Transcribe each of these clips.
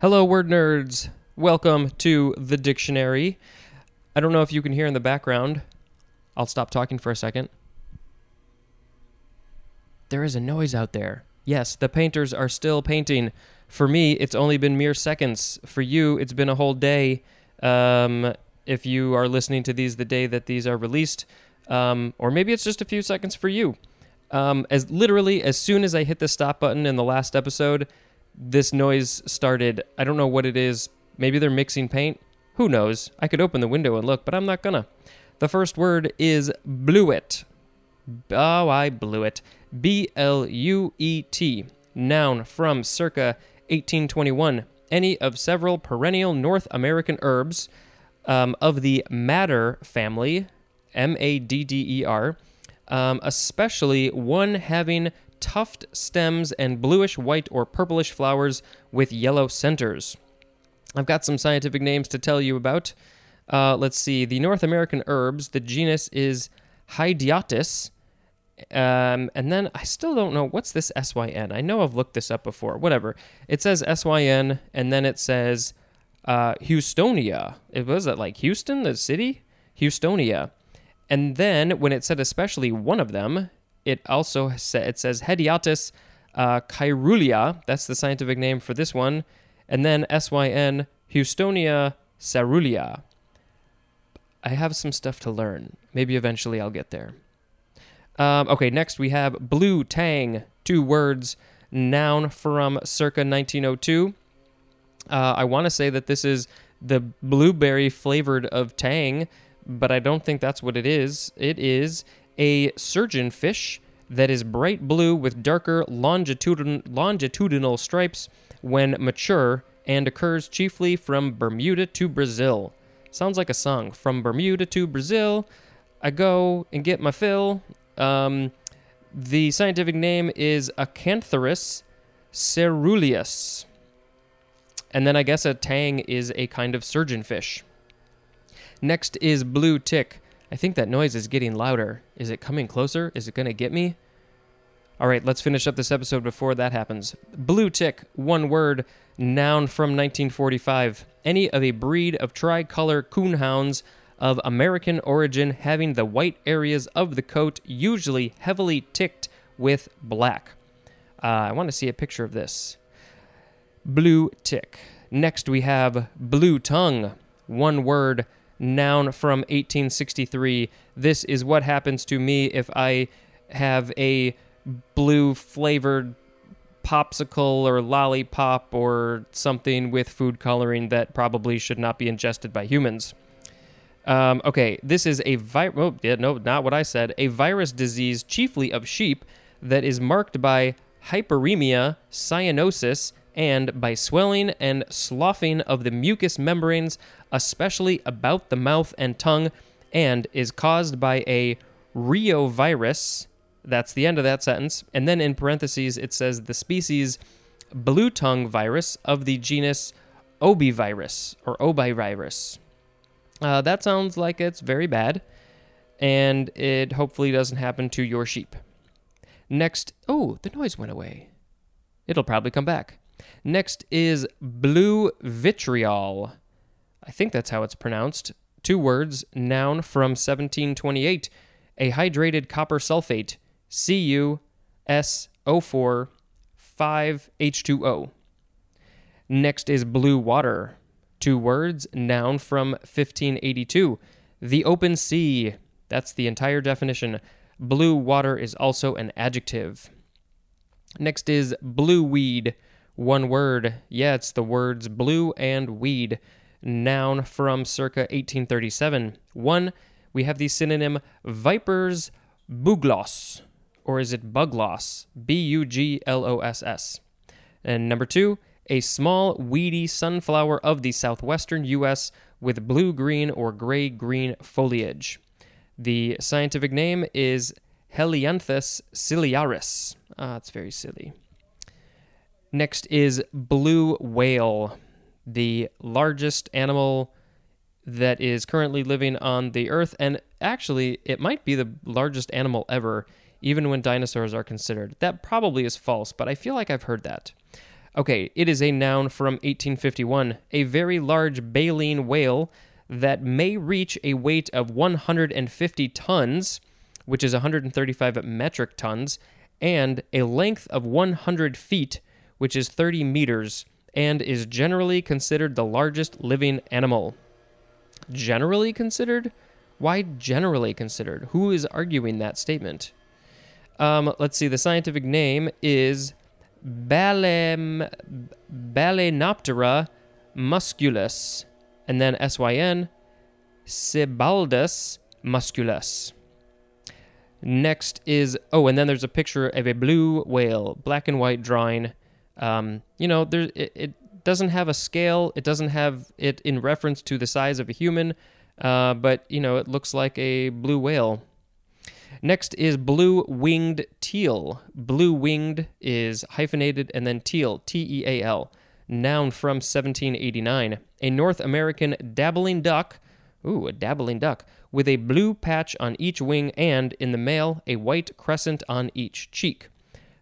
Hello, word nerds. Welcome to the dictionary. I don't know if you can hear in the background. I'll stop talking for a second. There is a noise out there. Yes, the painters are still painting. For me, it's only been mere seconds. For you, it's been a whole day. Um, if you are listening to these the day that these are released, um, or maybe it's just a few seconds for you. Um, as literally as soon as I hit the stop button in the last episode, this noise started. I don't know what it is. Maybe they're mixing paint. Who knows? I could open the window and look, but I'm not gonna. The first word is bluet. Oh, I blew it. B L U E T. Noun from circa 1821. Any of several perennial North American herbs um, of the madder family, M A D D E R, um, especially one having tuft stems and bluish white or purplish flowers with yellow centers. I've got some scientific names to tell you about. Uh, let's see. The North American herbs, the genus is Hedyotis. Um, and then I still don't know what's this SYN. I know I've looked this up before. Whatever. It says SYN, and then it says uh, Houstonia. It was that like Houston, the city, Houstonia. And then when it said especially one of them, it also sa- it says Hedyotis uh. That's the scientific name for this one. And then SYN Houstonia caerulea. I have some stuff to learn. Maybe eventually I'll get there. Um, okay, next we have Blue Tang, two words, noun from circa 1902. Uh, I want to say that this is the blueberry flavored of Tang, but I don't think that's what it is. It is a surgeon fish that is bright blue with darker longitudin- longitudinal stripes when mature and occurs chiefly from Bermuda to Brazil. Sounds like a song. From Bermuda to Brazil, I go and get my fill. Um, the scientific name is Acanthurus coeruleus. And then I guess a tang is a kind of surgeon fish. Next is blue tick. I think that noise is getting louder. Is it coming closer? Is it going to get me? All right, let's finish up this episode before that happens. Blue tick, one word, noun from 1945. Any of a breed of tricolor coonhounds of American origin having the white areas of the coat usually heavily ticked with black. Uh, I want to see a picture of this. Blue tick. Next, we have blue tongue. One word, noun from 1863. This is what happens to me if I have a blue flavored popsicle or lollipop or something with food coloring that probably should not be ingested by humans. Um, okay, this is a virus. Oh, yeah, no, not what I said. A virus disease, chiefly of sheep, that is marked by hyperemia, cyanosis, and by swelling and sloughing of the mucous membranes, especially about the mouth and tongue, and is caused by a rheovirus. That's the end of that sentence. And then in parentheses, it says the species blue tongue virus of the genus Orbivirus or Orbivirus. Uh, that sounds like it's very bad, and it hopefully doesn't happen to your sheep. Next, oh, the noise went away. It'll probably come back. Next is blue vitriol. I think that's how it's pronounced. Two words, noun from 1728. A hydrated copper sulfate, CuSO4 5H2O. Next is blue water. Two words, noun from 1582. The open sea. That's the entire definition. Blue water is also an adjective. Next is blue weed. One word. Yeah, it's the words blue and weed. Noun from circa 1837. One, we have the synonym vipers bugloss. Or is it bugloss? B U G L O S S. And number two, a small, weedy sunflower of the southwestern U.S. with blue green or gray green foliage. The scientific name is Helianthus ciliaris. Ah, it's very silly. Next is blue whale, the largest animal that is currently living on the earth, and actually, it might be the largest animal ever, even when dinosaurs are considered. That probably is false, but I feel like I've heard that. Okay, it is a noun from 1851. A very large baleen whale that may reach a weight of 150 tons, which is 135 metric tons, and a length of 100 feet, which is 30 meters, and is generally considered the largest living animal. Generally considered? Why generally considered? Who is arguing that statement? Um, let's see, the scientific name is Balem, Balaenoptera musculus, and then SYN, Sibbaldus musculus. Next is, oh, and then there's a picture of a blue whale, black and white drawing. Um, you know, there, it, it doesn't have a scale, it doesn't have it in reference to the size of a human, uh, but, you know, it looks like a blue whale. Next is blue winged teal. Blue winged is hyphenated and then teal, T E A L. Noun from 1789. A North American dabbling duck, ooh, a dabbling duck, with a blue patch on each wing and, in the male, a white crescent on each cheek.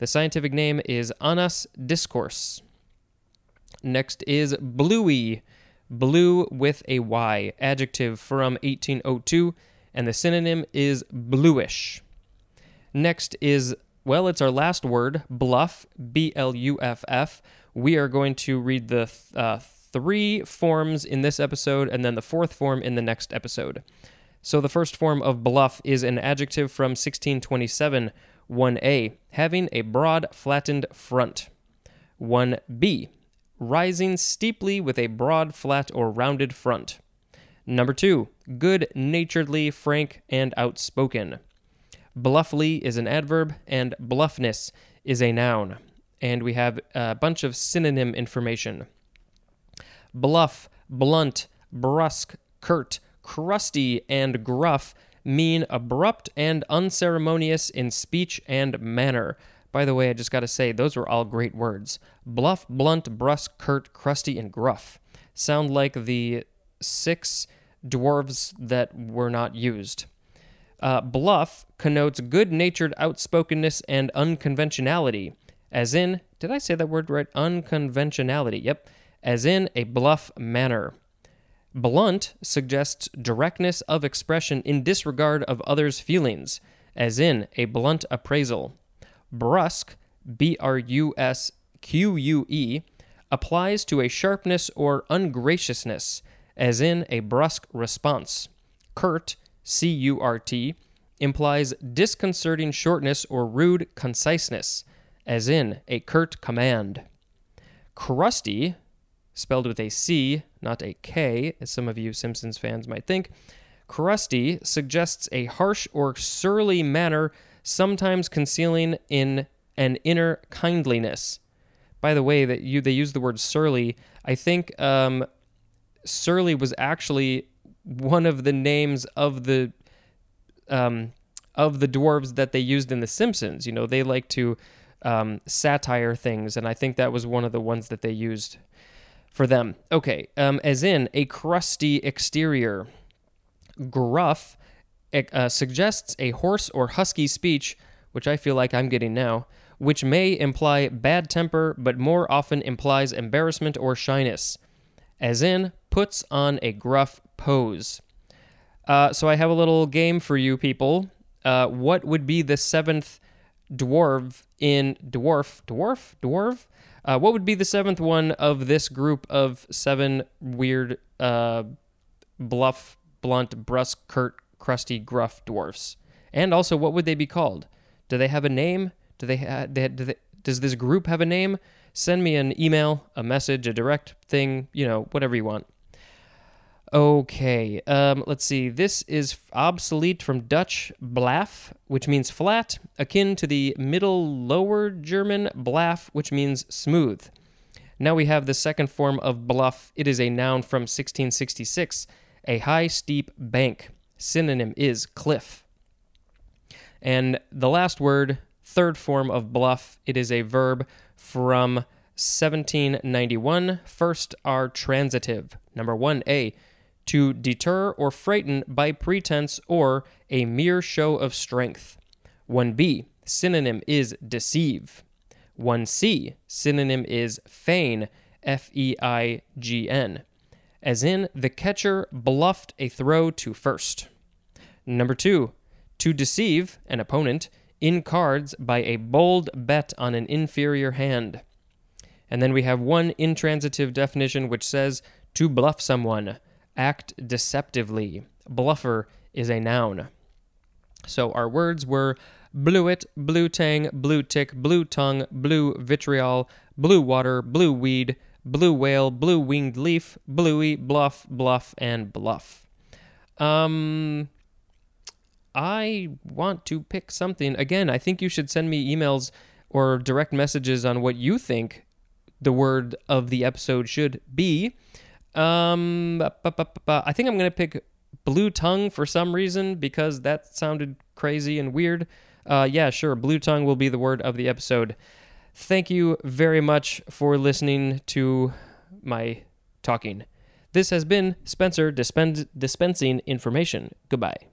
The scientific name is Anas discors. Next is bluey, blue with a Y, adjective from 1802 and the synonym is bluish. Next is, well, it's our last word, bluff, B L U F F. We are going to read the uh, three forms in this episode and then the fourth form in the next episode. So the first form of bluff is an adjective from 1627, 1a, having a broad, flattened front. 1b, rising steeply with a broad, flat, or rounded front. Number two, good naturedly, frank, and outspoken. Bluffly is an adverb, and bluffness is a noun. And we have a bunch of synonym information. Bluff, blunt, brusque, curt, crusty, and gruff mean abrupt and unceremonious in speech and manner. By the way, I just got to say, those were all great words. Bluff, blunt, brusque, curt, crusty, and gruff sound like the six dwarves that were not used. Uh, bluff connotes good natured outspokenness and unconventionality, as in, did I say that word right? Unconventionality, yep, as in a bluff manner. Blunt suggests directness of expression in disregard of others' feelings, as in a blunt appraisal. Brusque, B R U S Q U E, applies to a sharpness or ungraciousness, as in a brusque response. Curt, C U R T, implies disconcerting shortness or rude conciseness, as in a curt command. Crusty, spelled with a C, not a K, as some of you Simpsons fans might think, crusty suggests a harsh or surly manner, sometimes concealing in an inner kindliness. By the way, that you they use the word surly. I think um, Surly was actually one of the names of the um, of the dwarves that they used in The Simpsons. You know, they like to um, satire things, and I think that was one of the ones that they used for them. Okay, um, as in a crusty exterior. Gruff uh, suggests a hoarse or husky speech, which I feel like I'm getting now, which may imply bad temper, but more often implies embarrassment or shyness as in puts on a gruff pose. Uh, so I have a little game for you people. Uh, what would be the seventh dwarf in dwarf dwarf dwarf? Uh, what would be the seventh one of this group of seven weird, uh, bluff, blunt, brusque, curt, crusty, gruff dwarfs? And also, what would they be called? Do they have a name? Do they, ha- they, do they does this group have a name? send me an email, a message, a direct thing, you know, whatever you want. Okay, um, let's see. This is obsolete from Dutch blaf, which means flat, akin to the Middle Lower German blaf, which means smooth. Now we have the second form of bluff. It is a noun from 1666, a high, steep bank. Synonym is cliff. And the last word, third form of bluff, it is a verb from 1791. First are transitive. Number 1A, to deter or frighten by pretense or a mere show of strength. 1B, synonym is deceive. 1C, synonym is feign, F E I G N, as in the catcher bluffed a throw to first. Number two, to deceive an opponent in cards by a bold bet on an inferior hand. And then we have one intransitive definition which says to bluff someone, act deceptively. Bluffer is a noun. So our words were bluet, blue tang, blue tick, blue tongue, blue vitriol, blue water, blue weed, blue whale, blue winged leaf, bluey, bluff, bluff, and bluff. Um, I want to pick something. Again, I think you should send me emails or direct messages on what you think the word of the episode should be. Um, I think I'm to pick blue tongue for some reason because that sounded crazy and weird. Uh, yeah, sure. Blue tongue will be the word of the episode. Thank you very much for listening to my talking. This has been Spencer dispen- dispensing information. Goodbye.